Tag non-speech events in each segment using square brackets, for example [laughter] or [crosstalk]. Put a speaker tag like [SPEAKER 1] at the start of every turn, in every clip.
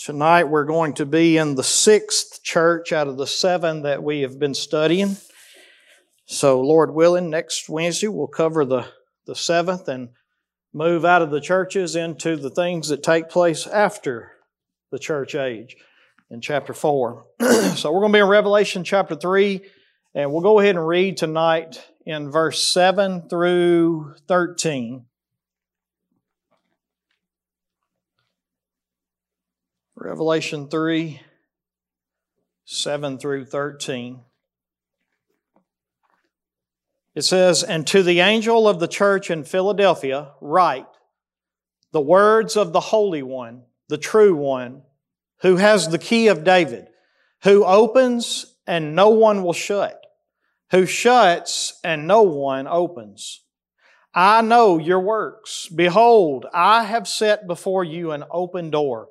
[SPEAKER 1] Tonight we're going to be in the sixth church out of the seven that we have been studying. So, Lord willing, next Wednesday we'll cover the, the seventh and move out of the churches into the things that take place after the church age in chapter 4. [clears throat] so, we're going to be in Revelation chapter 3, and we'll go ahead and read tonight in verse 7 through 13. Revelation 3, 7 through 13. It says, And to the angel of the church in Philadelphia, write the words of the Holy One, the true One, who has the key of David, who opens and no one will shut, who shuts and no one opens. I know your works. Behold, I have set before you an open door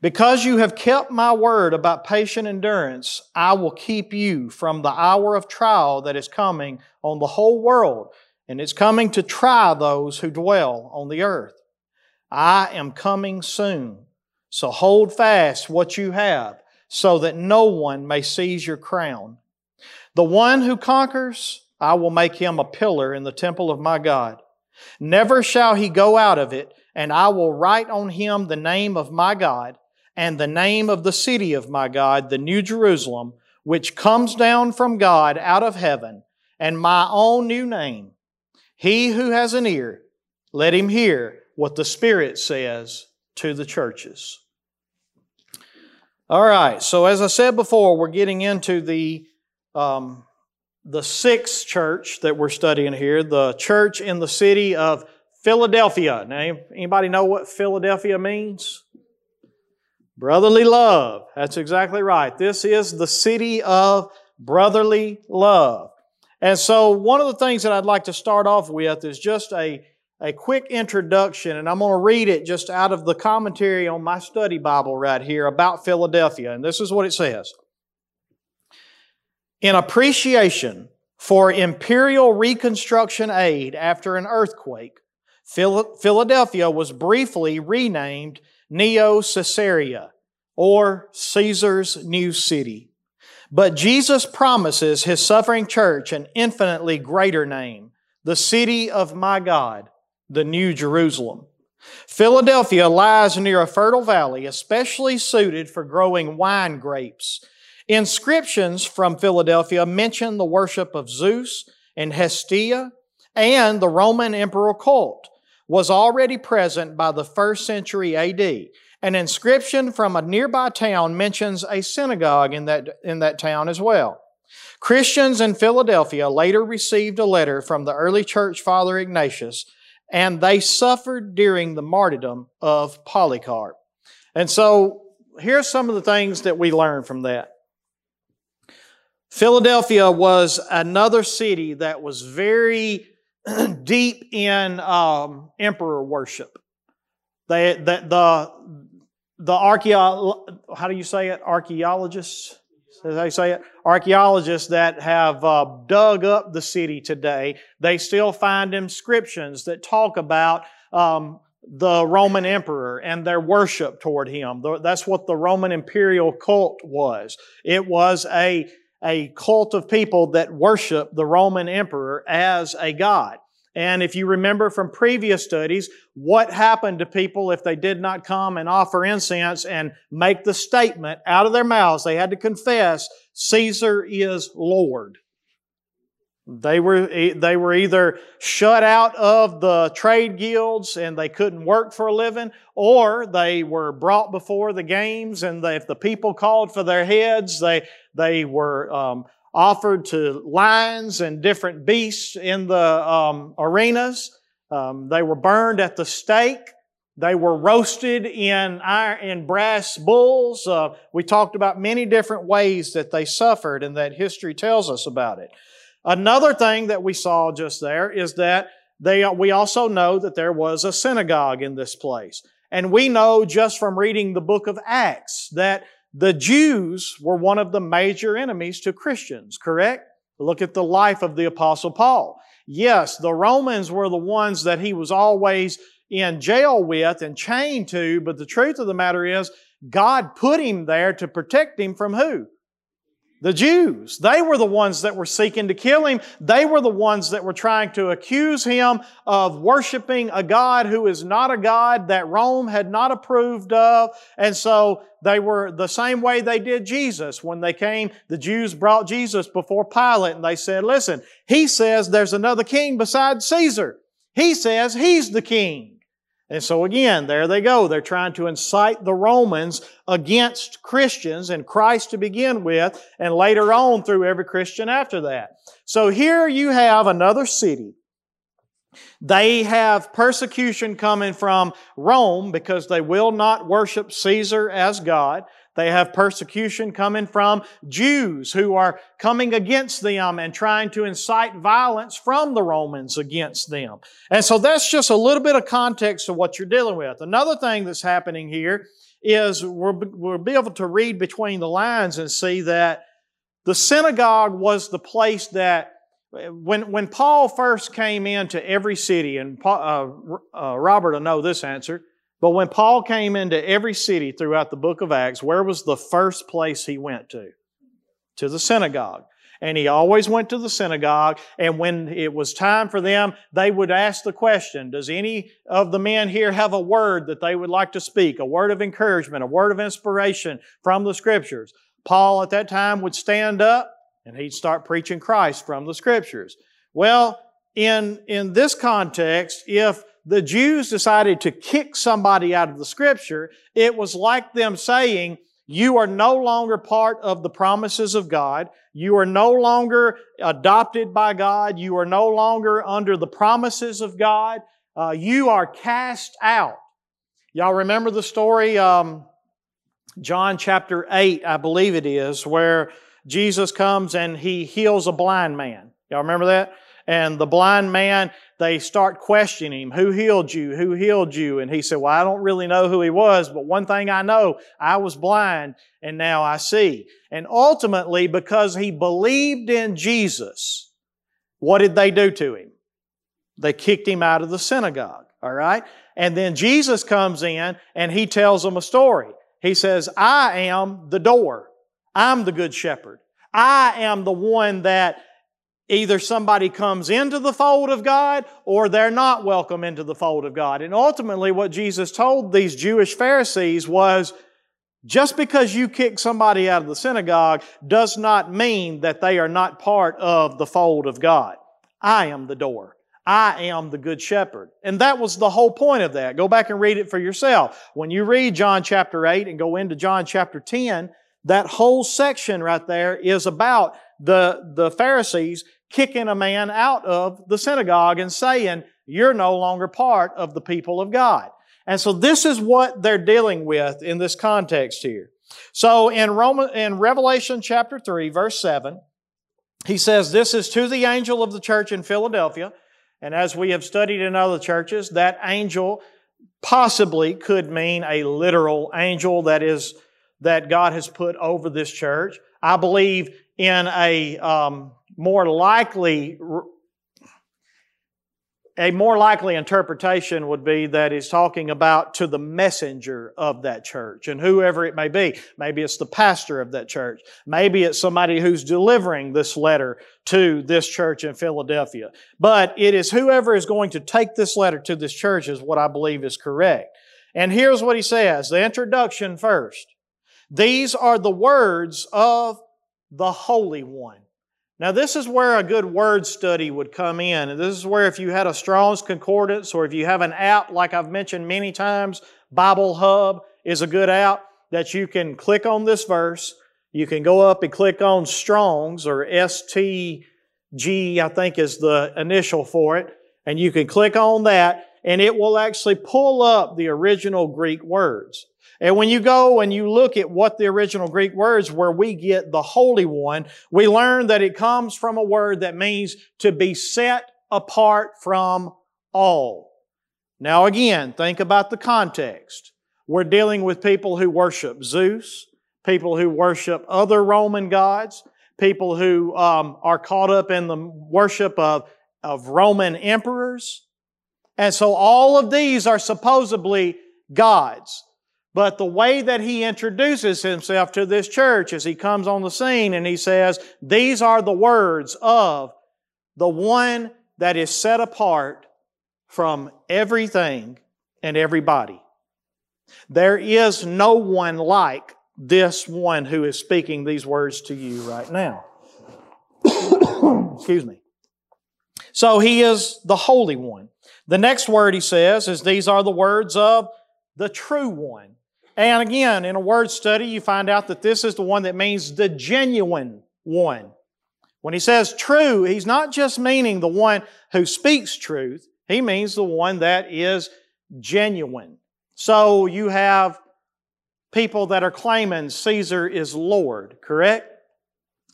[SPEAKER 1] Because you have kept my word about patient endurance, I will keep you from the hour of trial that is coming on the whole world, and it's coming to try those who dwell on the earth. I am coming soon. So hold fast what you have, so that no one may seize your crown. The one who conquers, I will make him a pillar in the temple of my God. Never shall he go out of it and I will write on him the name of my God and the name of the city of my God, the New Jerusalem, which comes down from God out of heaven, and my own new name. He who has an ear, let him hear what the Spirit says to the churches. All right, so as I said before, we're getting into the um, the sixth church that we're studying here, the church in the city of Philadelphia. Now, anybody know what Philadelphia means? Brotherly love. That's exactly right. This is the city of brotherly love. And so, one of the things that I'd like to start off with is just a, a quick introduction, and I'm going to read it just out of the commentary on my study Bible right here about Philadelphia. And this is what it says In appreciation for imperial reconstruction aid after an earthquake, Philadelphia was briefly renamed Neo Caesarea or Caesar's new city. But Jesus promises his suffering church an infinitely greater name, the city of my God, the New Jerusalem. Philadelphia lies near a fertile valley, especially suited for growing wine grapes. Inscriptions from Philadelphia mention the worship of Zeus and Hestia and the Roman emperor cult was already present by the first century AD. An inscription from a nearby town mentions a synagogue in that, in that town as well. Christians in Philadelphia later received a letter from the early church father Ignatius, and they suffered during the martyrdom of Polycarp. And so, here's some of the things that we learn from that. Philadelphia was another city that was very [clears throat] deep in um, emperor worship. They, the, the, the archeo- how do you say it? Archaeologists, as they say it, archaeologists that have uh, dug up the city today, they still find inscriptions that talk about um, the Roman emperor and their worship toward him. That's what the Roman imperial cult was. It was a a cult of people that worship the Roman emperor as a god. And if you remember from previous studies, what happened to people if they did not come and offer incense and make the statement out of their mouths? They had to confess, Caesar is Lord. They were, they were either shut out of the trade guilds and they couldn't work for a living, or they were brought before the games and they, if the people called for their heads, they, they were um, offered to lions and different beasts in the um, arenas. Um, they were burned at the stake. They were roasted in iron, in brass bulls. Uh, we talked about many different ways that they suffered and that history tells us about it. Another thing that we saw just there is that they, we also know that there was a synagogue in this place. And we know just from reading the book of Acts that the Jews were one of the major enemies to Christians, correct? Look at the life of the apostle Paul. Yes, the Romans were the ones that he was always in jail with and chained to, but the truth of the matter is, God put him there to protect him from who? The Jews. They were the ones that were seeking to kill him. They were the ones that were trying to accuse him of worshiping a God who is not a God that Rome had not approved of. And so they were the same way they did Jesus. When they came, the Jews brought Jesus before Pilate and they said, listen, he says there's another king besides Caesar. He says he's the king. And so again, there they go. They're trying to incite the Romans against Christians and Christ to begin with, and later on through every Christian after that. So here you have another city. They have persecution coming from Rome because they will not worship Caesar as God. They have persecution coming from Jews who are coming against them and trying to incite violence from the Romans against them. And so that's just a little bit of context of what you're dealing with. Another thing that's happening here is we'll, be able to read between the lines and see that the synagogue was the place that when, when Paul first came into every city, and Paul, uh, uh, Robert will know this answer, but when Paul came into every city throughout the book of Acts, where was the first place he went to? To the synagogue. And he always went to the synagogue, and when it was time for them, they would ask the question, does any of the men here have a word that they would like to speak? A word of encouragement, a word of inspiration from the scriptures? Paul at that time would stand up and he'd start preaching Christ from the scriptures. Well, in, in this context, if the Jews decided to kick somebody out of the scripture, it was like them saying, you are no longer part of the promises of God. You are no longer adopted by God. You are no longer under the promises of God. Uh, you are cast out. Y'all remember the story, um, John chapter 8, I believe it is, where Jesus comes and he heals a blind man. Y'all remember that? And the blind man, they start questioning him, who healed you? Who healed you? And he said, well, I don't really know who he was, but one thing I know, I was blind and now I see. And ultimately, because he believed in Jesus, what did they do to him? They kicked him out of the synagogue, all right? And then Jesus comes in and he tells them a story. He says, I am the door. I'm the good shepherd. I am the one that Either somebody comes into the fold of God or they're not welcome into the fold of God. And ultimately, what Jesus told these Jewish Pharisees was just because you kick somebody out of the synagogue does not mean that they are not part of the fold of God. I am the door. I am the good shepherd. And that was the whole point of that. Go back and read it for yourself. When you read John chapter 8 and go into John chapter 10, that whole section right there is about the, the Pharisees kicking a man out of the synagogue and saying, you're no longer part of the people of God. And so this is what they're dealing with in this context here. So in Roman, in Revelation chapter 3, verse 7, he says, This is to the angel of the church in Philadelphia. And as we have studied in other churches, that angel possibly could mean a literal angel that is, that God has put over this church. I believe in a, um, more likely a more likely interpretation would be that he's talking about to the messenger of that church and whoever it may be. Maybe it's the pastor of that church. Maybe it's somebody who's delivering this letter to this church in Philadelphia. But it is whoever is going to take this letter to this church is what I believe is correct. And here's what he says, the introduction first. These are the words of the Holy One. Now, this is where a good word study would come in. And this is where, if you had a Strong's Concordance or if you have an app like I've mentioned many times, Bible Hub is a good app that you can click on this verse. You can go up and click on Strong's or STG, I think is the initial for it. And you can click on that and it will actually pull up the original Greek words. And when you go and you look at what the original Greek words where we get the Holy One, we learn that it comes from a word that means to be set apart from all. Now again, think about the context. We're dealing with people who worship Zeus, people who worship other Roman gods, people who um, are caught up in the worship of, of Roman emperors. And so all of these are supposedly gods. But the way that he introduces himself to this church as he comes on the scene and he says, These are the words of the one that is set apart from everything and everybody. There is no one like this one who is speaking these words to you right now. [coughs] Excuse me. So he is the Holy One. The next word he says is, These are the words of the true one. And again, in a word study, you find out that this is the one that means the genuine one. When he says true, he's not just meaning the one who speaks truth, he means the one that is genuine. So you have people that are claiming Caesar is Lord, correct?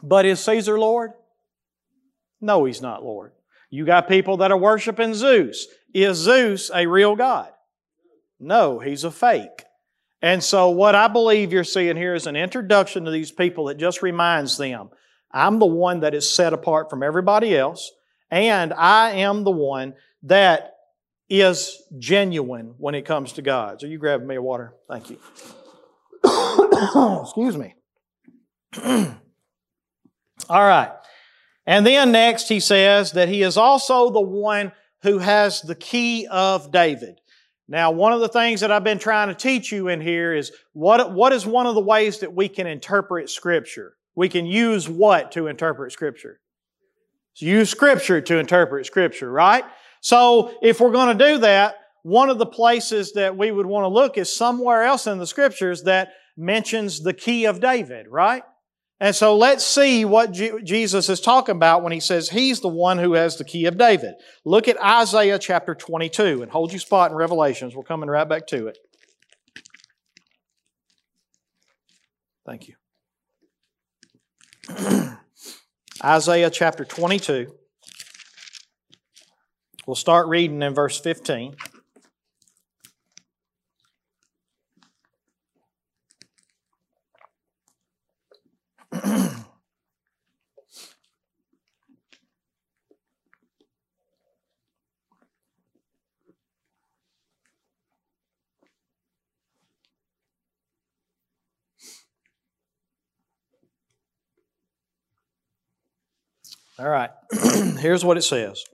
[SPEAKER 1] But is Caesar Lord? No, he's not Lord. You got people that are worshiping Zeus. Is Zeus a real God? No, he's a fake. And so, what I believe you're seeing here is an introduction to these people that just reminds them I'm the one that is set apart from everybody else, and I am the one that is genuine when it comes to God. So, you grab me a water. Thank you. [coughs] Excuse me. [clears throat] All right. And then next, he says that he is also the one who has the key of David. Now, one of the things that I've been trying to teach you in here is what, what is one of the ways that we can interpret Scripture? We can use what to interpret Scripture? So Use Scripture to interpret Scripture, right? So, if we're going to do that, one of the places that we would want to look is somewhere else in the Scriptures that mentions the key of David, right? And so let's see what Jesus is talking about when he says he's the one who has the key of David. Look at Isaiah chapter 22 and hold your spot in Revelations. We're coming right back to it. Thank you. [clears throat] Isaiah chapter 22. We'll start reading in verse 15. All right, [clears throat] here's what it says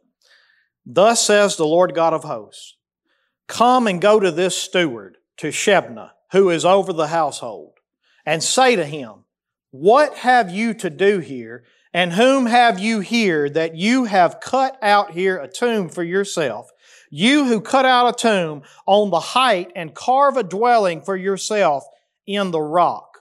[SPEAKER 1] Thus says the Lord God of hosts Come and go to this steward, to Shebna, who is over the household, and say to him, What have you to do here? And whom have you here that you have cut out here a tomb for yourself? You who cut out a tomb on the height and carve a dwelling for yourself in the rock.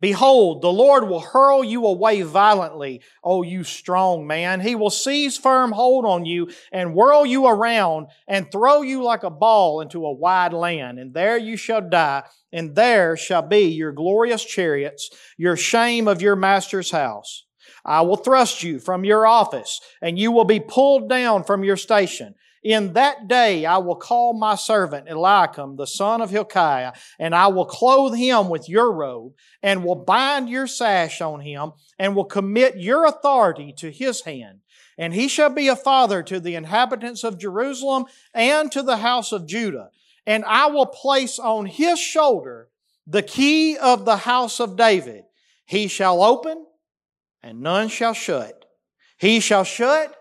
[SPEAKER 1] Behold, the Lord will hurl you away violently, O you strong man. He will seize firm hold on you and whirl you around and throw you like a ball into a wide land. And there you shall die, and there shall be your glorious chariots, your shame of your master's house. I will thrust you from your office, and you will be pulled down from your station. In that day I will call my servant Eliakim, the son of Hilkiah, and I will clothe him with your robe, and will bind your sash on him, and will commit your authority to his hand. And he shall be a father to the inhabitants of Jerusalem and to the house of Judah. And I will place on his shoulder the key of the house of David. He shall open, and none shall shut. He shall shut,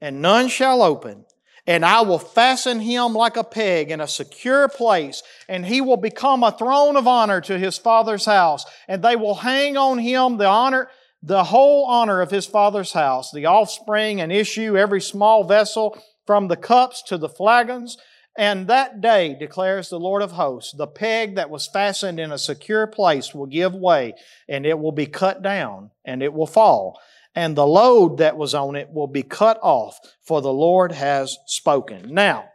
[SPEAKER 1] and none shall open and I will fasten him like a peg in a secure place, and he will become a throne of honor to his father's house, and they will hang on him the honor, the whole honor of his father's house, the offspring and issue, every small vessel, from the cups to the flagons. And that day, declares the Lord of hosts, the peg that was fastened in a secure place will give way, and it will be cut down, and it will fall and the load that was on it will be cut off, for the Lord has spoken. Now,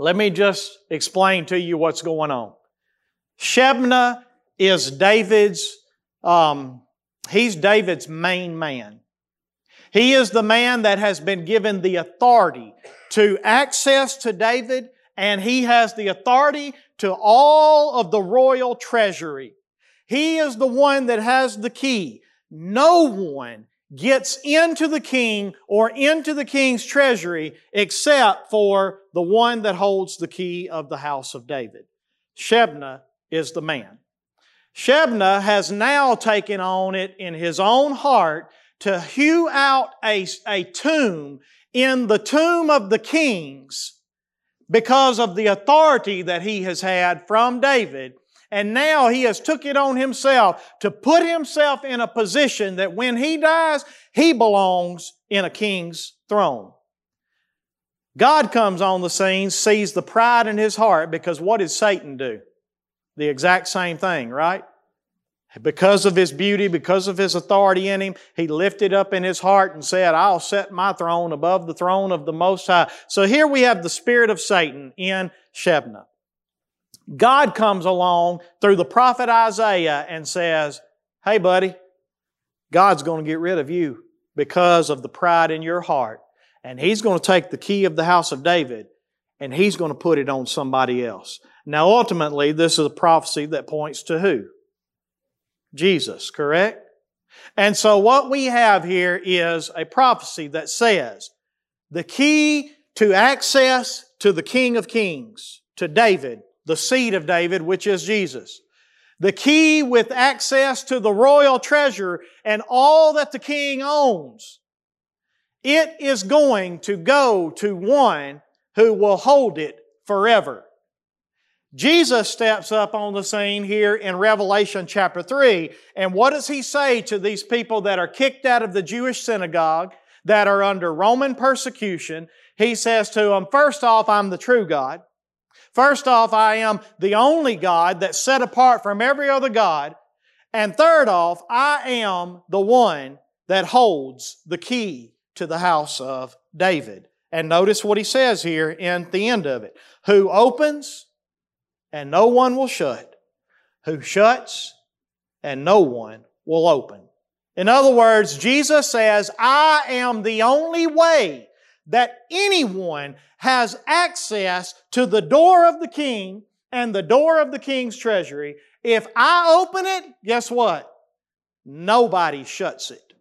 [SPEAKER 1] Let me just explain to you what's going on. Shebna is David's, um, he's David's main man. He is the man that has been given the authority to access to David, and he has the authority to all of the royal treasury. He is the one that has the key. No one gets into the king or into the king's treasury except for the one that holds the key of the house of David. Shebna is the man. Shebna has now taken on it in his own heart to hew out a, a tomb in the tomb of the kings because of the authority that he has had from David. And now he has took it on himself to put himself in a position that when he dies, he belongs in a king's throne. God comes on the scene, sees the pride in his heart because what did Satan do? The exact same thing, right? Because of his beauty, because of his authority in him, he lifted up in his heart and said, I'll set my throne above the throne of the Most High. So here we have the spirit of Satan in Shebna. God comes along through the prophet Isaiah and says, Hey, buddy, God's going to get rid of you because of the pride in your heart. And He's going to take the key of the house of David and He's going to put it on somebody else. Now, ultimately, this is a prophecy that points to who? Jesus, correct? And so what we have here is a prophecy that says the key to access to the King of Kings, to David, the seed of David, which is Jesus. The key with access to the royal treasure and all that the king owns. It is going to go to one who will hold it forever. Jesus steps up on the scene here in Revelation chapter 3. And what does he say to these people that are kicked out of the Jewish synagogue, that are under Roman persecution? He says to them, first off, I'm the true God. First off, I am the only God that's set apart from every other God. And third off, I am the one that holds the key to the house of David. And notice what he says here in the end of it. Who opens and no one will shut, who shuts and no one will open. In other words, Jesus says, I am the only way that anyone has access to the door of the king and the door of the king's treasury. If I open it, guess what? Nobody shuts it.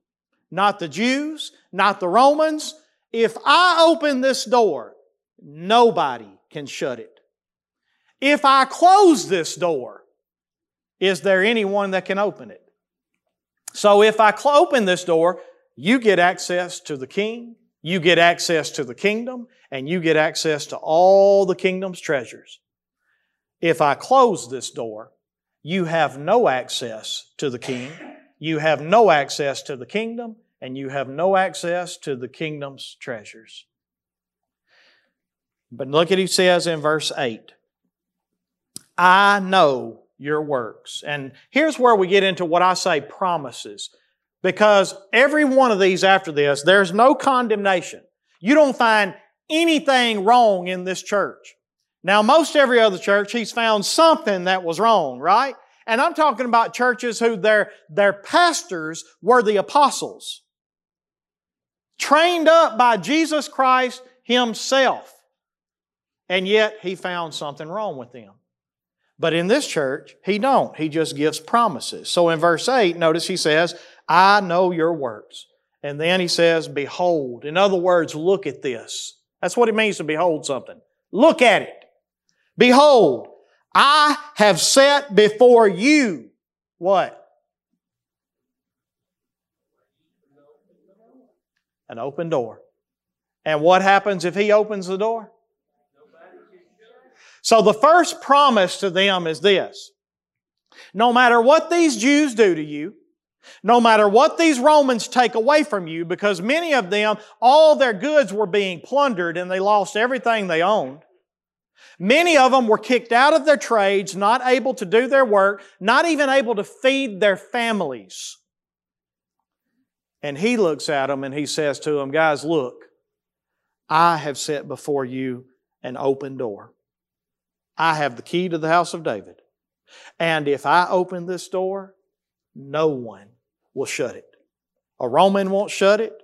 [SPEAKER 1] Not the Jews, not the Romans. If I open this door, nobody can shut it. If I close this door, is there anyone that can open it? So if I open this door, you get access to the king, you get access to the kingdom, and you get access to all the kingdom's treasures. If I close this door, you have no access to the king, you have no access to the kingdom, and you have no access to the kingdom's treasures. But look at he says in verse 8 I know your works. And here's where we get into what I say promises. Because every one of these after this, there's no condemnation. You don't find anything wrong in this church. Now, most every other church, he's found something that was wrong, right? And I'm talking about churches who their, their pastors were the apostles. Trained up by Jesus Christ Himself. And yet, He found something wrong with them. But in this church, he don't. He just gives promises. So in verse 8, notice he says, I know your works. And then he says, behold. In other words, look at this. That's what it means to behold something. Look at it. Behold, I have set before you what? An open door. And what happens if he opens the door? So the first promise to them is this. No matter what these Jews do to you, no matter what these Romans take away from you, because many of them, all their goods were being plundered and they lost everything they owned. Many of them were kicked out of their trades, not able to do their work, not even able to feed their families. And he looks at them and he says to them, guys, look, I have set before you an open door. I have the key to the house of David. And if I open this door, no one will shut it. A Roman won't shut it.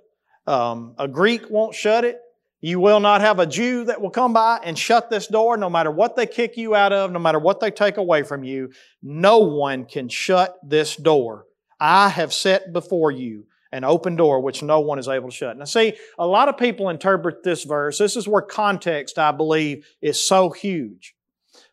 [SPEAKER 1] Um, a Greek won't shut it. You will not have a Jew that will come by and shut this door no matter what they kick you out of, no matter what they take away from you. No one can shut this door. I have set before you an open door which no one is able to shut. Now, see, a lot of people interpret this verse. This is where context, I believe, is so huge.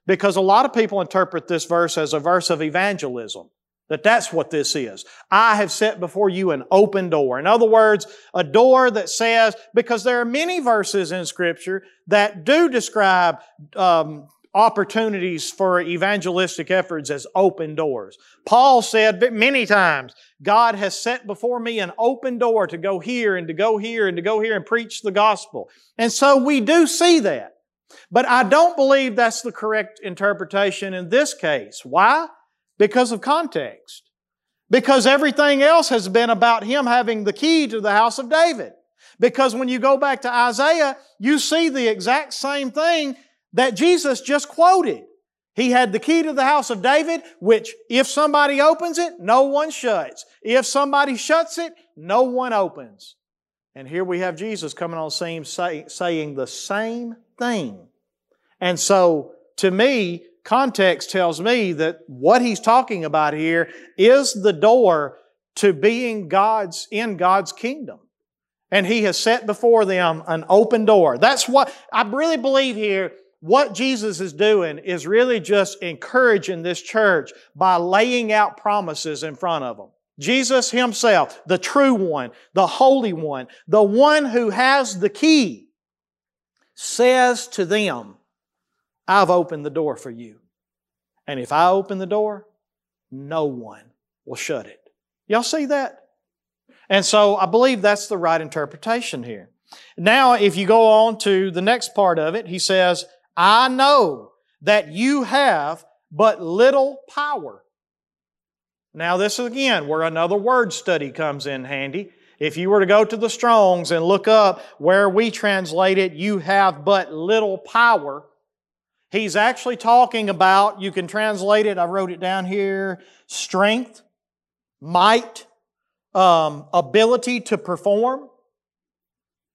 [SPEAKER 1] Because a lot of people interpret this verse as a verse of evangelism. That that's what this is. I have set before you an open door. In other words, a door that says, because there are many verses in Scripture that do describe um, opportunities for evangelistic efforts as open doors. Paul said many times, God has set before me an open door to go here and to go here and to go here and preach the gospel. And so we do see that. But I don't believe that's the correct interpretation in this case. Why? Because of context. Because everything else has been about him having the key to the house of David. Because when you go back to Isaiah, you see the exact same thing that Jesus just quoted. He had the key to the house of David, which if somebody opens it, no one shuts. If somebody shuts it, no one opens. And here we have Jesus coming on the scene say, saying the same thing. And so, to me, context tells me that what he's talking about here is the door to being God's, in God's kingdom. And he has set before them an open door. That's what, I really believe here, what Jesus is doing is really just encouraging this church by laying out promises in front of them. Jesus Himself, the true one, the holy one, the one who has the key, says to them, I've opened the door for you. And if I open the door, no one will shut it. Y'all see that? And so I believe that's the right interpretation here. Now, if you go on to the next part of it, he says, I know that you have but little power. Now, this is again where another word study comes in handy. If you were to go to the Strongs and look up where we translate it, you have but little power, He's actually talking about, you can translate it, I wrote it down here, strength, might, um, ability to perform.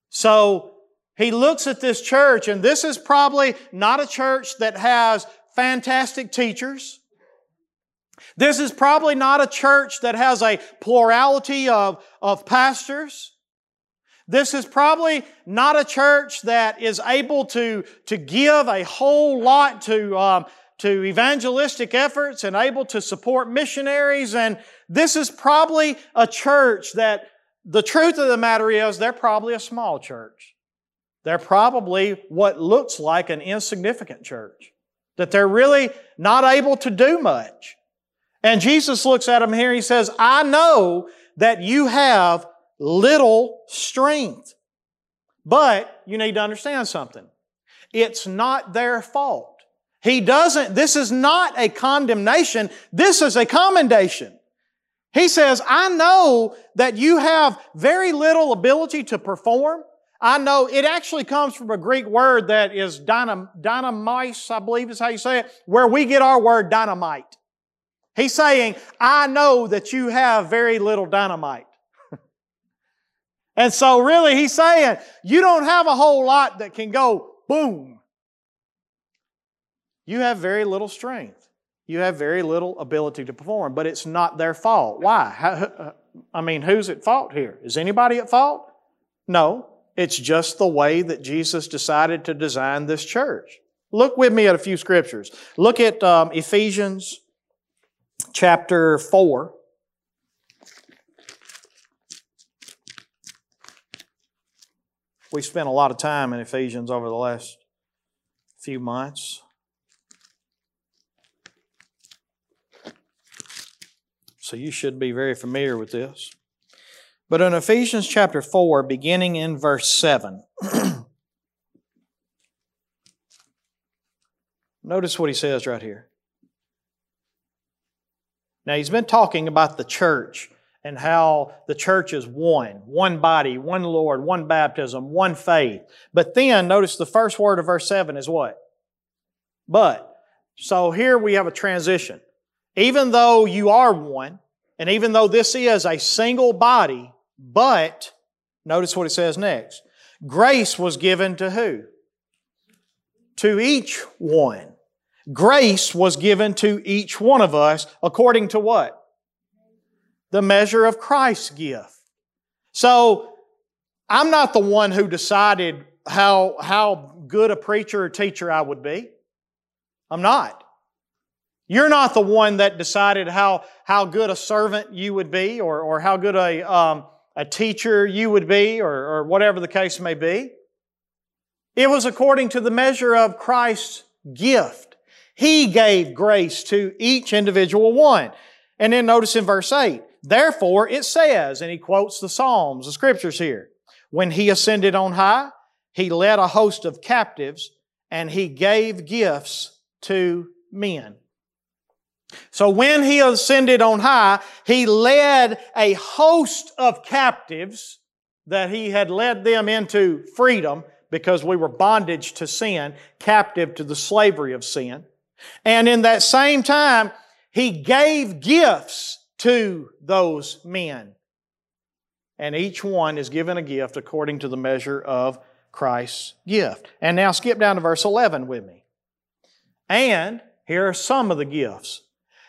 [SPEAKER 1] So he looks at this church, and this is probably not a church that has fantastic teachers. This is probably not a church that has a plurality of, of pastors. This is probably not a church that is able to, to give a whole lot to, um, to evangelistic efforts and able to support missionaries. And this is probably a church that the truth of the matter is they're probably a small church. They're probably what looks like an insignificant church. That they're really not able to do much. And Jesus looks at them here, and he says, I know that you have little strength. But you need to understand something. It's not their fault. He doesn't, this is not a condemnation, this is a commendation. He says, I know that you have very little ability to perform. I know it actually comes from a Greek word that is dynam, dynamice, I believe is how you say it, where we get our word dynamite. He's saying, I know that you have very little dynamite. And so really he's saying, you don't have a whole lot that can go boom. You have very little strength. You have very little ability to perform, but it's not their fault. Why? How, I mean, who's at fault here? Is anybody at fault? No. It's just the way that Jesus decided to design this church. Look with me at a few scriptures. Look at um, Ephesians chapter 4. We spent a lot of time in Ephesians over the last few months. So you should be very familiar with this. But in Ephesians chapter 4, beginning in verse 7, [clears throat] notice what he says right here. Now, he's been talking about the church and how the church is one, one body, one Lord, one baptism, one faith. But then notice the first word of verse 7 is what? But. So here we have a transition. Even though you are one, and even though this is a single body, but, notice what it says next. Grace was given to who? To each one. Grace was given to each one of us according to what? The measure of Christ's gift. So, I'm not the one who decided how, how good a preacher or teacher I would be. I'm not. You're not the one that decided how, how good a servant you would be or, or how good a, um, a teacher you would be or, or whatever the case may be. It was according to the measure of Christ's gift. He gave grace to each individual one. And then notice in verse 8, therefore it says, and he quotes the Psalms, the scriptures here, when he ascended on high, he led a host of captives and he gave gifts to men. So when he ascended on high, he led a host of captives that he had led them into freedom because we were bondage to sin, captive to the slavery of sin. And in that same time, he gave gifts to those men. And each one is given a gift according to the measure of Christ's gift. And now skip down to verse 11 with me. And here are some of the gifts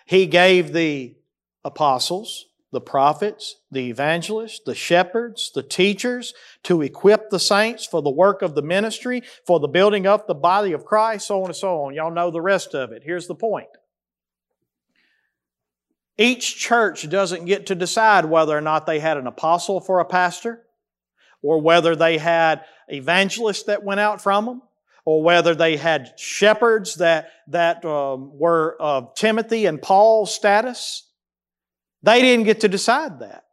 [SPEAKER 1] he gave the apostles, the prophets, the evangelists, the shepherds, the teachers to equip the saints for the work of the ministry, for the building up the body of Christ, so on and so on. Y'all know the rest of it. Here's the point. Each church doesn't get to decide whether or not they had an apostle for a pastor, or whether they had evangelists that went out from them, or whether they had shepherds that, that um, were of Timothy and Paul's status. They didn't get to decide that.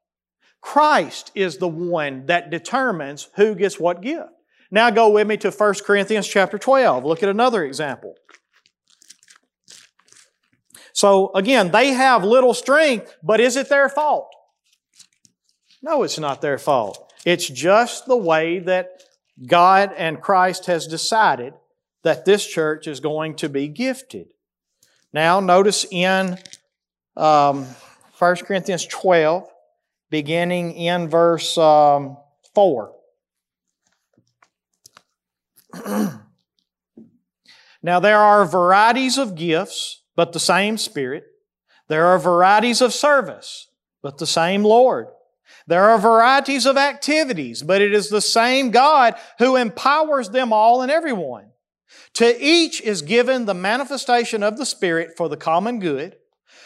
[SPEAKER 1] Christ is the one that determines who gets what gift. Now go with me to 1 Corinthians chapter 12. Look at another example. So again, they have little strength, but is it their fault? No, it's not their fault. It's just the way that God and Christ has decided that this church is going to be gifted. Now, notice in um, 1 Corinthians 12, beginning in verse um, 4. [clears throat] now, there are varieties of gifts, but the same Spirit. There are varieties of service, but the same Lord. There are varieties of activities, but it is the same God who empowers them all and everyone. To each is given the manifestation of the Spirit for the common good.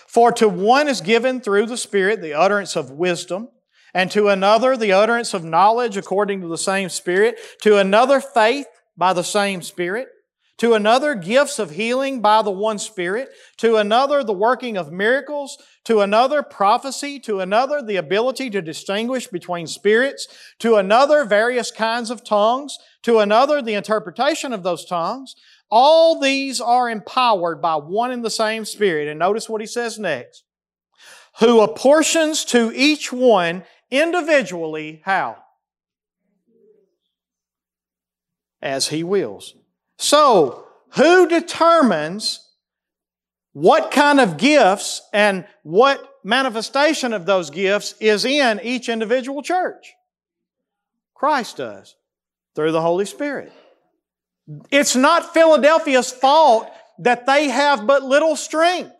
[SPEAKER 1] For to one is given through the Spirit the utterance of wisdom, and to another the utterance of knowledge according to the same Spirit, to another faith by the same Spirit, to another gifts of healing by the one Spirit, to another the working of miracles, to another prophecy, to another the ability to distinguish between spirits, to another various kinds of tongues, to another the interpretation of those tongues. All these are empowered by one and the same Spirit. And notice what he says next. Who apportions to each one individually how? As he wills. So, who determines what kind of gifts and what manifestation of those gifts is in each individual church? Christ does through the Holy Spirit. It's not Philadelphia's fault that they have but little strength.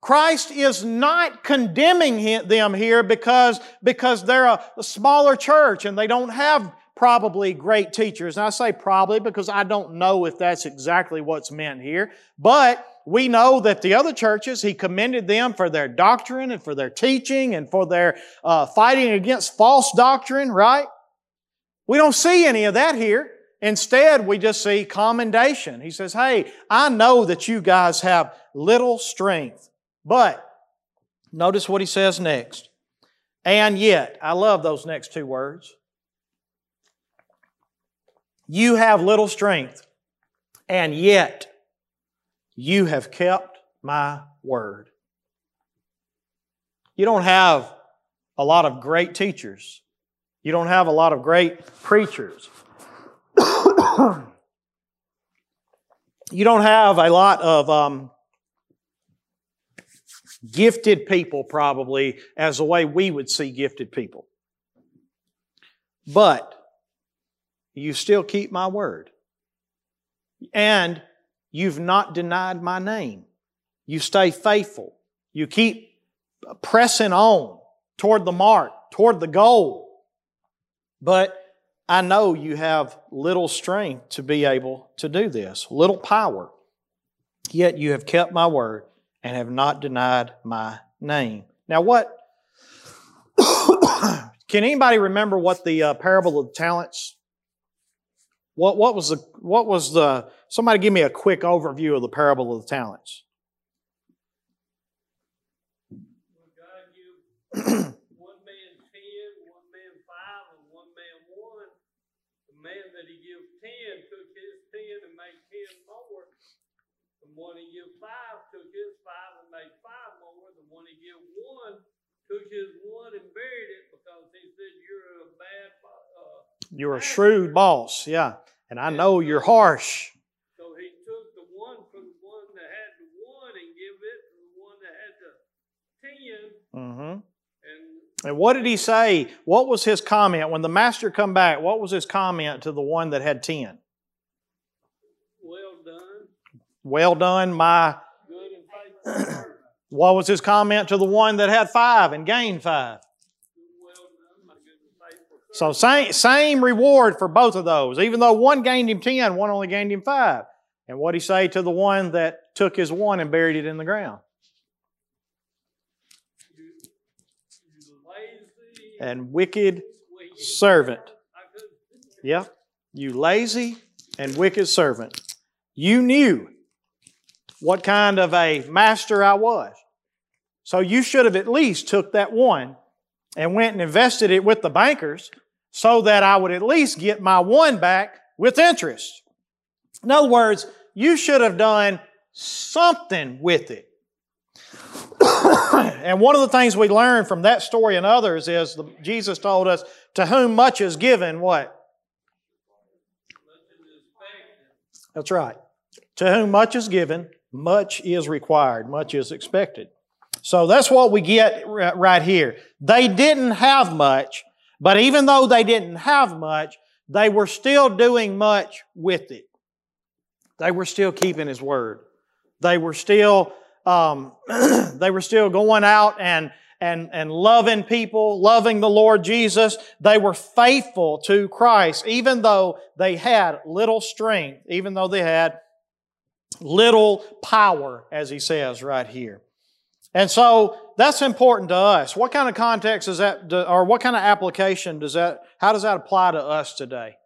[SPEAKER 1] Christ is not condemning them here because, because they're a, a smaller church and they don't have probably great teachers. And I say probably because I don't know if that's exactly what's meant here. But we know that the other churches, he commended them for their doctrine and for their teaching and for their uh, fighting against false doctrine, right? We don't see any of that here. Instead, we just see commendation. He says, Hey, I know that you guys have little strength. But notice what he says next. And yet, I love those next two words. You have little strength, and yet you have kept my word. You don't have a lot of great teachers. You don't have a lot of great preachers. [coughs] you don't have a lot of um, gifted people, probably, as the way we would see gifted people. But you still keep my word. And you've not denied my name. You stay faithful. You keep pressing on toward the mark, toward the goal. But I know you have little strength to be able to do this, little power. Yet you have kept my word and have not denied my name. Now, what [coughs] can anybody remember what the uh, parable of the talents? What, what was the what was the somebody give me a quick overview of the parable of the talents?
[SPEAKER 2] God [clears throat] gave one man ten, one man five, and one man one. The man that he gave ten took his ten and made ten more. The one he gave five took his five and made five more. The one he gave one took his one and buried it because he said, "You're a bad."
[SPEAKER 1] You're a shrewd boss, yeah, and I know you're harsh.
[SPEAKER 2] So he took the one from the one that had the one and give it to the one that had the ten.
[SPEAKER 1] Mm-hmm. And what did he say? What was his comment when the master come back? What was his comment to the one that had 10?
[SPEAKER 2] Well done.
[SPEAKER 1] Well done, my
[SPEAKER 2] good and faithful [clears throat]
[SPEAKER 1] What was his comment to the one that had 5 and gained 5?
[SPEAKER 2] Well done, my good and faithful
[SPEAKER 1] So same same reward for both of those. Even though one gained him 10, one only gained him 5. And what he say to the one that took his one and buried it in the ground? and wicked servant. Yeah, you lazy and wicked servant. You knew what kind of a master I was. So you should have at least took that one and went and invested it with the bankers so that I would at least get my one back with interest. In other words, you should have done something with it. [coughs] and one of the things we learn from that story and others is the, Jesus told us, to whom much is given, what? That's right. To whom much is given, much is required, much is expected. So that's what we get right here. They didn't have much, but even though they didn't have much, they were still doing much with it. They were still keeping His word. They were still um, [clears throat] they were still going out and, and, and loving people, loving the Lord Jesus. They were faithful to Christ, even though they had little strength, even though they had little power, as he says right here. And so that's important to us. What kind of context is that, or what kind of application does that, how does that apply to us today?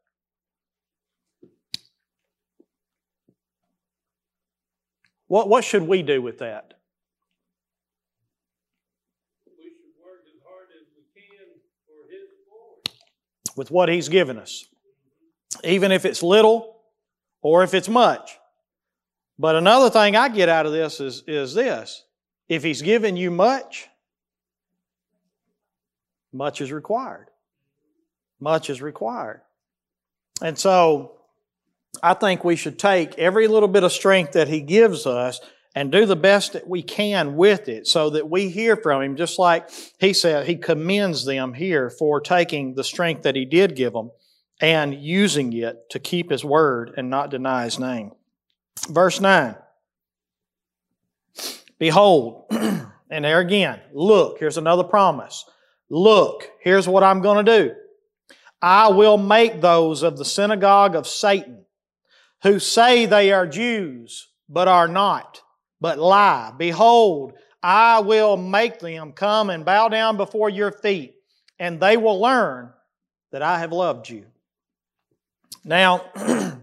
[SPEAKER 1] What, what should we do with that?
[SPEAKER 2] We should work as hard as we can for His glory.
[SPEAKER 1] With what He's given us. Even if it's little or if it's much. But another thing I get out of this is, is this. If He's given you much, much is required. Much is required. And so, I think we should take every little bit of strength that He gives us and do the best that we can with it so that we hear from Him, just like He said, He commends them here for taking the strength that He did give them and using it to keep His word and not deny His name. Verse 9 Behold, [clears throat] and there again, look, here's another promise. Look, here's what I'm going to do. I will make those of the synagogue of Satan who say they are Jews, but are not, but lie. Behold, I will make them come and bow down before your feet, and they will learn that I have loved you. Now, [clears throat]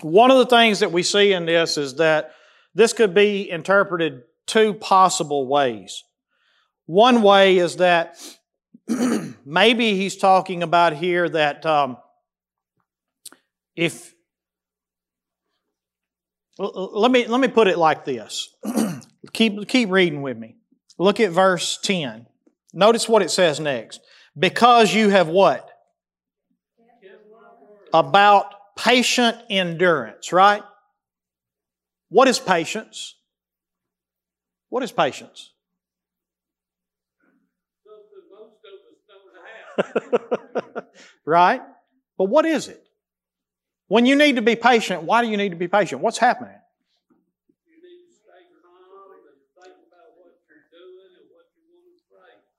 [SPEAKER 1] one of the things that we see in this is that this could be interpreted two possible ways. One way is that [clears throat] maybe he's talking about here that um, if let me, let me put it like this. [clears throat] keep, keep reading with me. Look at verse 10. Notice what it says next. Because you have what? About patient endurance, right? What is patience? What is patience? [laughs] Right? But what is it? When you need to be patient, why do you need to be patient? What's happening?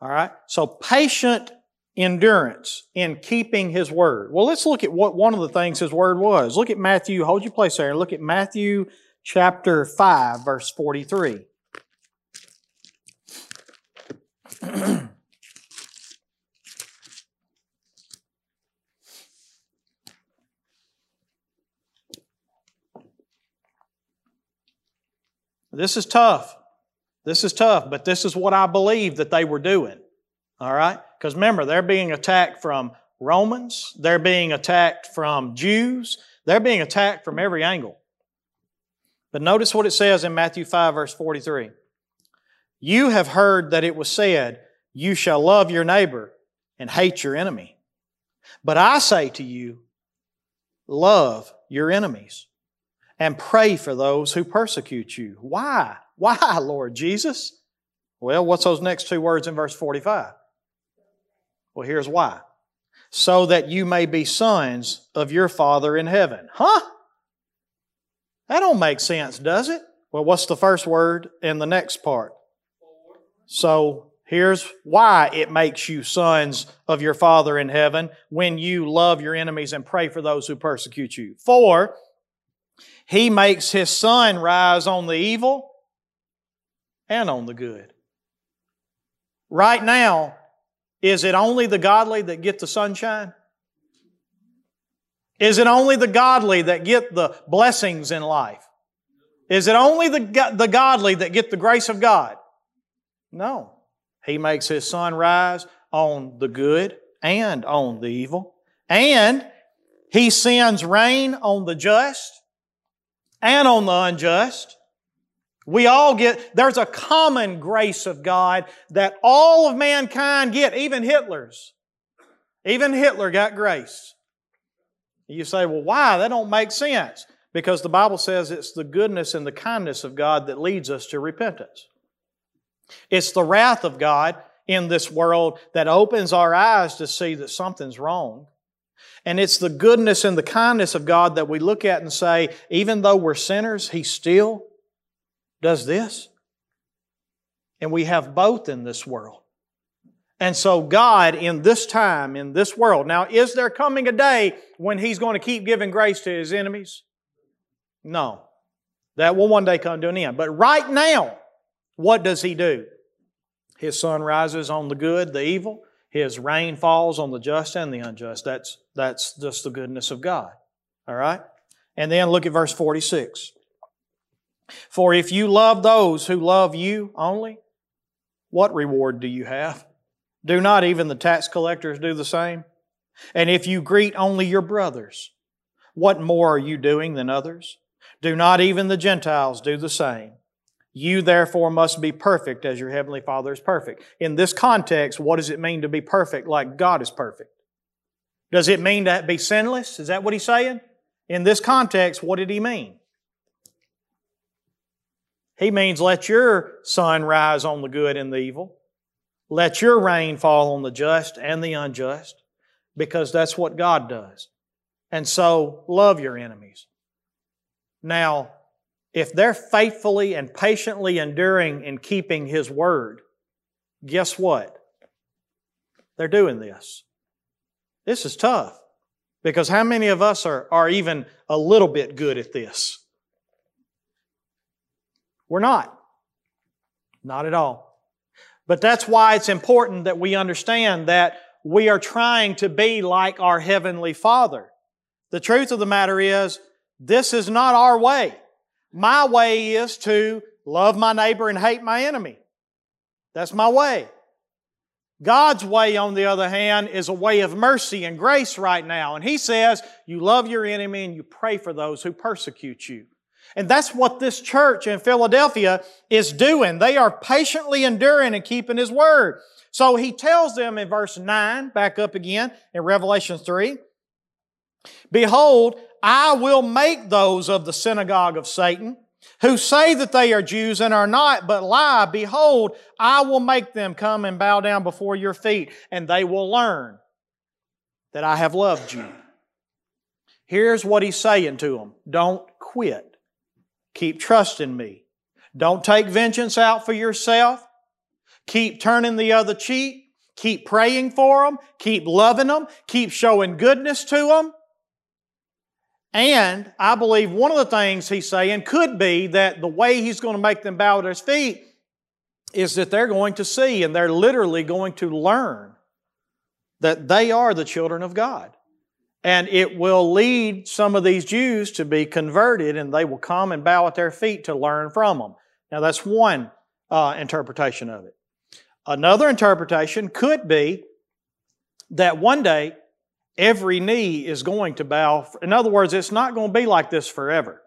[SPEAKER 1] All right? So patient endurance in keeping his word. Well, let's look at what one of the things his word was. Look at Matthew, hold your place there, look at Matthew chapter 5, verse 43. [clears throat] This is tough. This is tough, but this is what I believe that they were doing. All right? Because remember, they're being attacked from Romans, they're being attacked from Jews, they're being attacked from every angle. But notice what it says in Matthew 5, verse 43. You have heard that it was said, You shall love your neighbor and hate your enemy. But I say to you, love your enemies and pray for those who persecute you. Why? Why, [laughs] Lord Jesus? Well, what's those next two words in verse 45? Well, here's why. So that you may be sons of your Father in heaven. Huh? That don't make sense, does it? Well, what's the first word in the next part? So here's why it makes you sons of your Father in heaven when you love your enemies and pray for those who persecute you. For he makes his sun rise on the evil and on the good. Right now, is it only the godly that get the sunshine? Is it only the godly that get the blessings in life? Is it only the, the godly that get the grace of God? No. He makes his sun rise on the good and on the evil. And he sends rain on the just and on the unjust. We all get, there's a common grace of God that all of mankind get, even Hitler's. Even Hitler got grace. You say, well, why? That don't make sense. Because the Bible says it's the goodness and the kindness of God that leads us to repentance. It's the wrath of God in this world that opens our eyes to see that something's wrong. And it's the goodness and the kindness of God that we look at and say, even though we're sinners, He still does this. And we have both in this world. And so, God, in this time, in this world, now, is there coming a day when He's going to keep giving grace to His enemies? No. That will one day come to an end. But right now, what does He do? His sun rises on the good, the evil. His rain falls on the just and the unjust. That's, that's just the goodness of God. All right? And then look at verse 46. For if you love those who love you only, what reward do you have? Do not even the tax collectors do the same? And if you greet only your brothers, what more are you doing than others? Do not even the Gentiles do the same? You therefore must be perfect as your heavenly Father is perfect. In this context, what does it mean to be perfect like God is perfect? Does it mean to be sinless? Is that what he's saying? In this context, what did he mean? He means let your sun rise on the good and the evil. Let your rain fall on the just and the unjust, because that's what God does. And so, love your enemies. Now, if they're faithfully and patiently enduring in keeping His Word, guess what? They're doing this. This is tough because how many of us are, are even a little bit good at this? We're not. Not at all. But that's why it's important that we understand that we are trying to be like our Heavenly Father. The truth of the matter is, this is not our way. My way is to love my neighbor and hate my enemy. That's my way. God's way, on the other hand, is a way of mercy and grace right now. And He says, you love your enemy and you pray for those who persecute you. And that's what this church in Philadelphia is doing. They are patiently enduring and keeping His word. So he tells them in verse 9, back up again in Revelation 3, Behold, I will make those of the synagogue of Satan who say that they are Jews and are not, but lie. Behold, I will make them come and bow down before your feet, and they will learn that I have loved you. Here's what he's saying to them Don't quit. Keep trusting me. Don't take vengeance out for yourself. Keep turning the other cheek. Keep praying for them. Keep loving them. Keep showing goodness to them. And I believe one of the things he's saying could be that the way he's going to make them bow at his feet is that they're going to see and they're literally going to learn that they are the children of God. And it will lead some of these Jews to be converted and they will come and bow at their feet to learn from them. Now, that's one uh, interpretation of it. Another interpretation could be that one day every knee is going to bow. In other words, it's not going to be like this forever.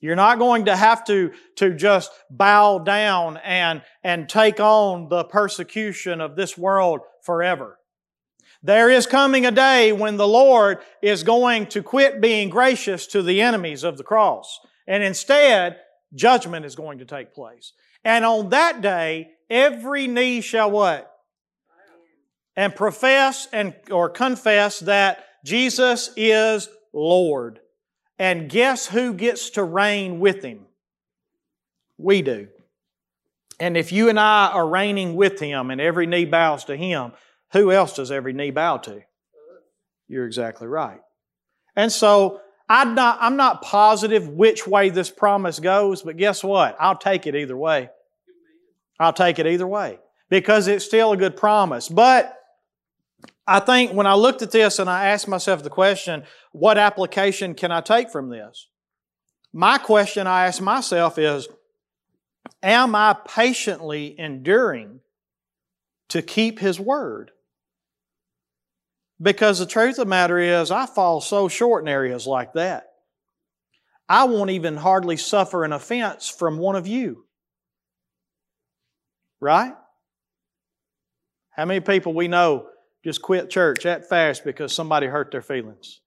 [SPEAKER 1] You're not going to have to, to just bow down and, and take on the persecution of this world forever. There is coming a day when the Lord is going to quit being gracious to the enemies of the cross. And instead, judgment is going to take place. And on that day, every knee shall what? and profess and or confess that Jesus is Lord. And guess who gets to reign with him? We do. And if you and I are reigning with him and every knee bows to him, who else does every knee bow to? You're exactly right. And so I'm not, I'm not positive which way this promise goes, but guess what? I'll take it either way. I'll take it either way because it's still a good promise. But I think when I looked at this and I asked myself the question, what application can I take from this? My question I ask myself is, am I patiently enduring to keep His Word? Because the truth of the matter is, I fall so short in areas like that. I won't even hardly suffer an offense from one of you. Right? How many people we know just quit church that fast because somebody hurt their feelings.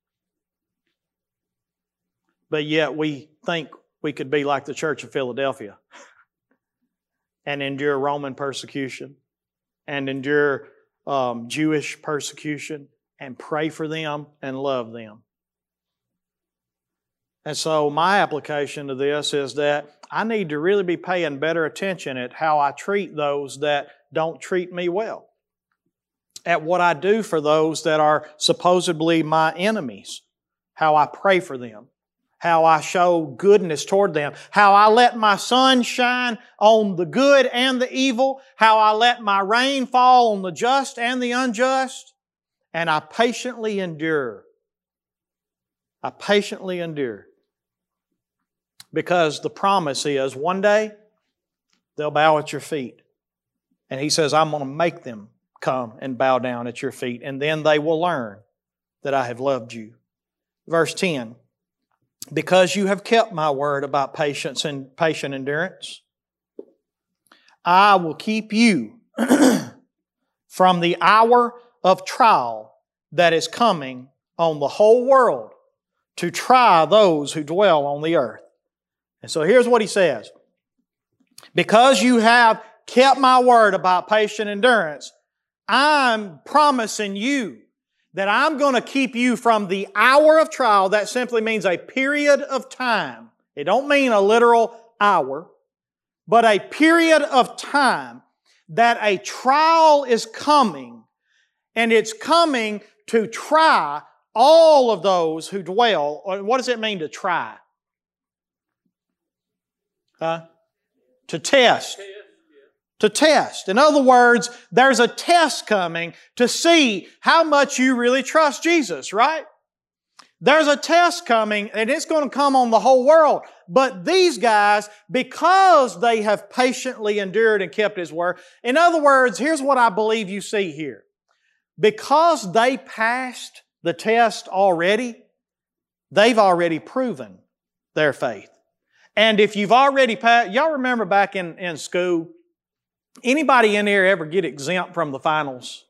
[SPEAKER 1] But yet we think we could be like the church of Philadelphia [laughs] and endure Roman persecution and endure um, Jewish persecution and pray for them and love them. And so, my application to this is that I need to really be paying better attention at how I treat those that don't treat me well at what I do for those that are supposedly my enemies, how I pray for them, how I show goodness toward them, how I let my sun shine on the good and the evil, how I let my rain fall on the just and the unjust, and I patiently endure. I patiently endure. Because the promise is one day they'll bow at your feet. And He says, I'm going to make them come and bow down at your feet, and then they will learn that I have loved you. Verse 10 Because you have kept my word about patience and patient endurance, I will keep you [clears throat] from the hour of trial that is coming on the whole world to try those who dwell on the earth. And so here's what he says Because you have kept my word about patient endurance, I'm promising you that I'm going to keep you from the hour of trial. That simply means a period of time. It don't mean a literal hour, but a period of time that a trial is coming and it's coming to try all of those who dwell. What does it mean to try? Huh? To test to test. In other words, there's a test coming to see how much you really trust Jesus, right? There's a test coming and it's going to come on the whole world. But these guys, because they have patiently endured and kept His word, in other words, here's what I believe you see here. Because they passed the test already, they've already proven their faith. And if you've already passed, y'all remember back in, in school, Anybody in here ever get exempt from the finals?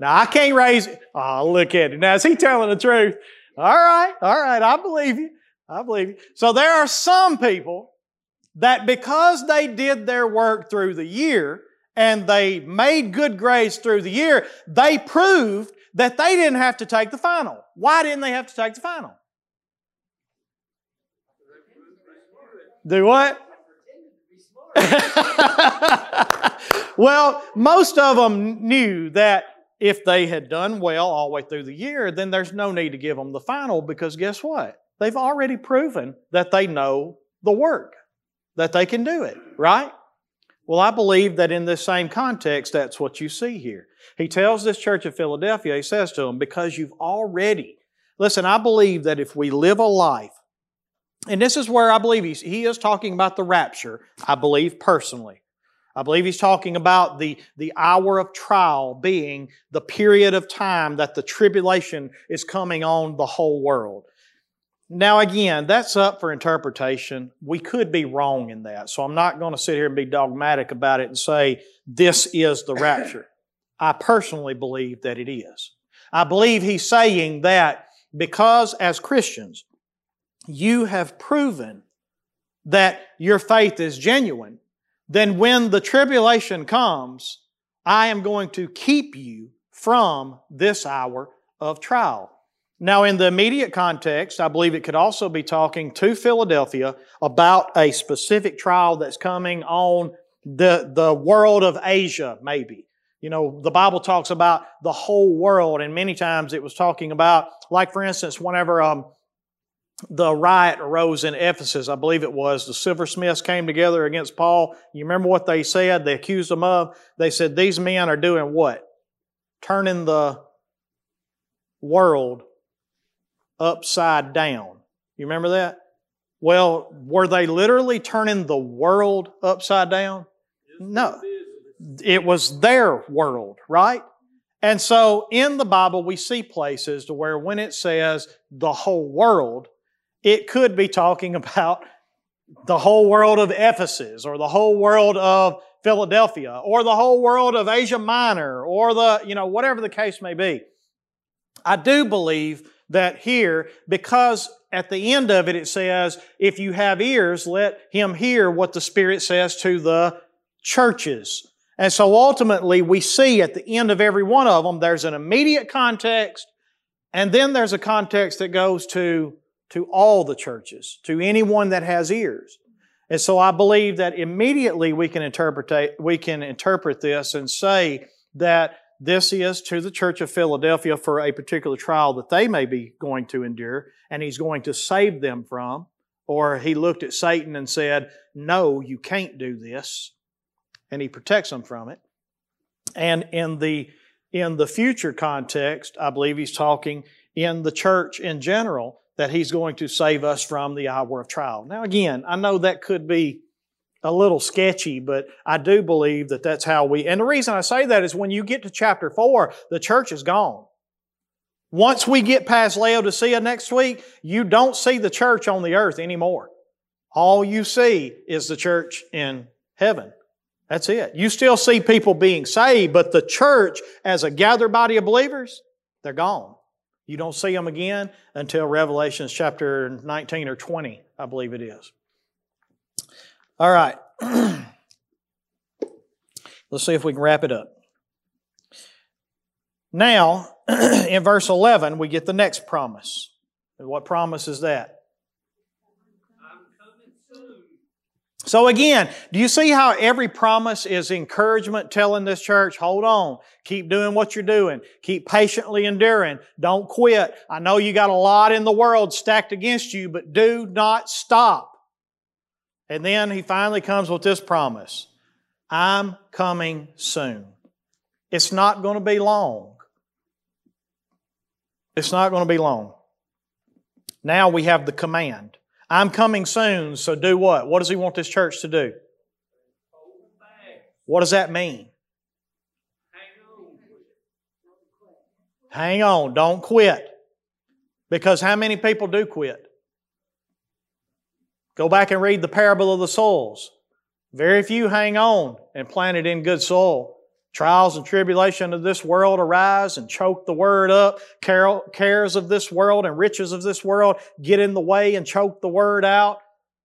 [SPEAKER 1] Now I can't raise it. Oh, look at it. Now is he telling the truth? All right, all right, I believe you. I believe you. So there are some people that because they did their work through the year and they made good grades through the year, they proved that they didn't have to take the final. Why didn't they have to take the final? Do what? [laughs] well, most of them knew that if they had done well all the way through the year, then there's no need to give them the final because guess what? They've already proven that they know the work, that they can do it, right? Well, I believe that in this same context, that's what you see here. He tells this church of Philadelphia, he says to them, because you've already, listen, I believe that if we live a life, and this is where I believe he's, he is talking about the rapture, I believe personally. I believe he's talking about the, the hour of trial being the period of time that the tribulation is coming on the whole world. Now, again, that's up for interpretation. We could be wrong in that. So I'm not going to sit here and be dogmatic about it and say this is the rapture. [laughs] I personally believe that it is. I believe he's saying that because as Christians, you have proven that your faith is genuine, then when the tribulation comes, I am going to keep you from this hour of trial. Now, in the immediate context, I believe it could also be talking to Philadelphia about a specific trial that's coming on the, the world of Asia, maybe. You know, the Bible talks about the whole world, and many times it was talking about, like for instance, whenever um, the riot arose in Ephesus, I believe it was, the silversmiths came together against Paul. You remember what they said? They accused him of? They said, These men are doing what? Turning the world upside down. You remember that? Well, were they literally turning the world upside down? No. It was their world, right? And so in the Bible, we see places to where when it says the whole world, it could be talking [laughs] about the whole world of Ephesus or the whole world of Philadelphia or the whole world of Asia Minor or the, you know, whatever the case may be. I do believe that here, because at the end of it, it says, if you have ears, let him hear what the Spirit says to the churches. And so ultimately, we see at the end of every one of them, there's an immediate context, and then there's a context that goes to, to all the churches, to anyone that has ears. And so I believe that immediately we can interpret, we can interpret this and say that this is to the church of Philadelphia for a particular trial that they may be going to endure, and he's going to save them from. Or he looked at Satan and said, No, you can't do this. And he protects them from it. And in the, in the future context, I believe he's talking in the church in general that he's going to save us from the hour of trial. Now, again, I know that could be a little sketchy, but I do believe that that's how we, and the reason I say that is when you get to chapter 4, the church is gone. Once we get past Laodicea next week, you don't see the church on the earth anymore. All you see is the church in heaven. That's it. You still see people being saved, but the church as a gathered body of believers, they're gone. You don't see them again until Revelations chapter 19 or 20, I believe it is. All right. [clears throat] Let's see if we can wrap it up. Now, [clears throat] in verse 11, we get the next promise. What promise is that? So again, do you see how every promise is encouragement telling this church, hold on, keep doing what you're doing, keep patiently enduring, don't quit. I know you got a lot in the world stacked against you, but do not stop. And then he finally comes with this promise I'm coming soon. It's not going to be long. It's not going to be long. Now we have the command I'm coming soon, so do what? What does he want this church to do? What does that mean? Hang on, don't quit. Because how many people do quit? Go back and read the parable of the soils. Very few hang on and plant it in good soil. Trials and tribulation of this world arise and choke the word up. Cares of this world and riches of this world get in the way and choke the word out.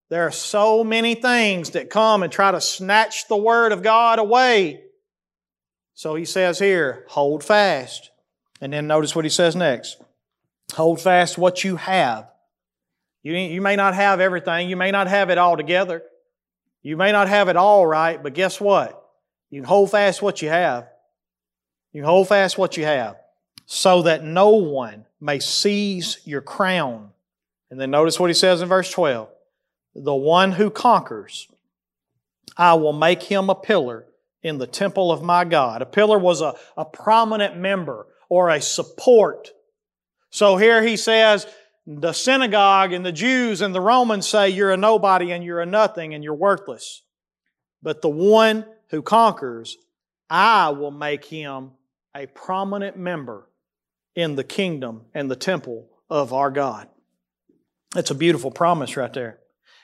[SPEAKER 1] There are so many things that come and try to snatch the word of God away. So he says here, hold fast. And then notice what he says next. Hold fast what you have. You, you may not have everything. You may not have it all together. You may not have it all right, but guess what? You can hold fast what you have. You can hold fast what you have so that no one may seize your crown. And then notice what he says in verse 12 The one who conquers, I will make him a pillar in the temple of my God. A pillar was a, a prominent member or a support. So here he says, the synagogue and the Jews and the Romans say you're a nobody and you're a nothing and you're worthless. But the one who conquers, I will make him a prominent member in the kingdom and the temple of our God. It's a beautiful promise right there.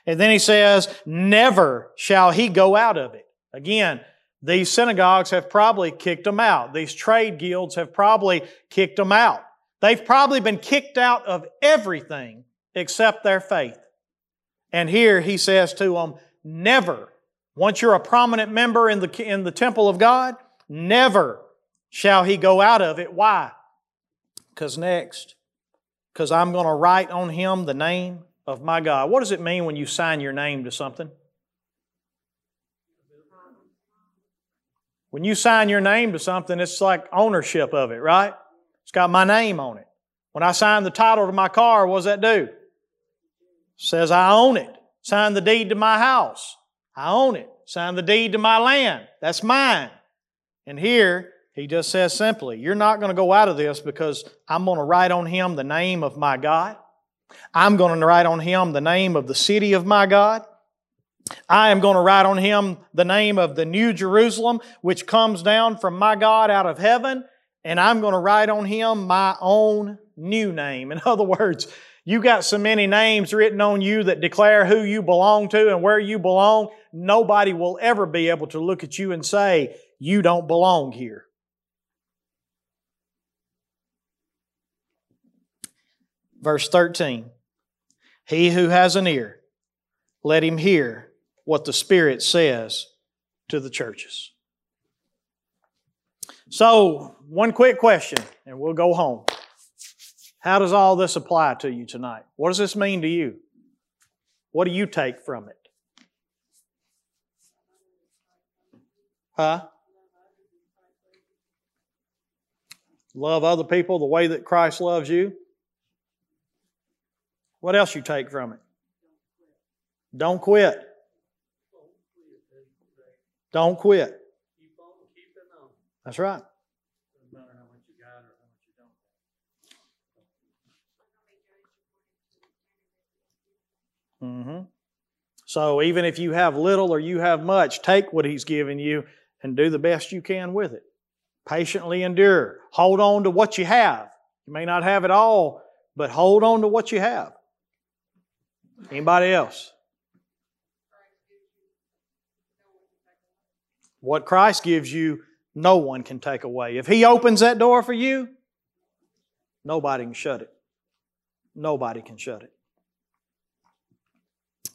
[SPEAKER 1] And then he says, Never shall he go out of it. Again, these synagogues have probably kicked him out. These trade guilds have probably kicked him out. They've probably been kicked out of everything except their faith. And here he says to them, never, once you're a prominent member in the, in the temple of God, never shall he go out of it. Why? Because next, because I'm going to write on him the name of my God. What does it mean when you sign your name to something? When you sign your name to something, it's like ownership of it, right? It's got my name on it. When I signed the title to my car, what does that do? says I own it. Sign the deed to my house. I own it. Sign the deed to my land. That's mine. And here, he just says simply, You're not going to go out of this because I'm going to write on him the name of my God. I'm going to write on him the name of the city of my God. I am going to write on him the name of the New Jerusalem, which comes down from my God out of heaven and I'm going to write on him my own new name. In [laughs] other words, you got so many names written on you that declare who you belong to and where you belong. Nobody will ever be able to look at you and say, you don't belong here. Verse 13 He who has an ear, let him hear what the Spirit says to the churches. So, one quick question, and we'll go home. How does all this apply to you tonight? What does this mean to you? What do you take from it? Huh? Love other people the way that Christ loves you. What else you take from it? Don't quit. Don't quit. That's right. Mm-hmm. So even if you have little or you have much, take what He's given you and do the best you can with it. Patiently endure. Hold on to what you have. You may not have it all, but hold on to what you have. Anybody else? What Christ gives you, no one can take away. If He opens that door for you, nobody can shut it. Nobody can shut it.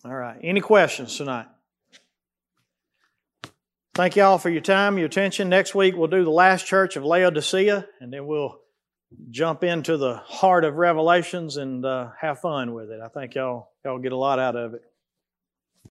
[SPEAKER 1] All right. Any questions tonight? Thank you all for your time, your attention. Next week we'll do the last church of Laodicea, and then we'll jump into the heart of Revelations and uh, have fun with it. I think y'all y'all get a lot out of it.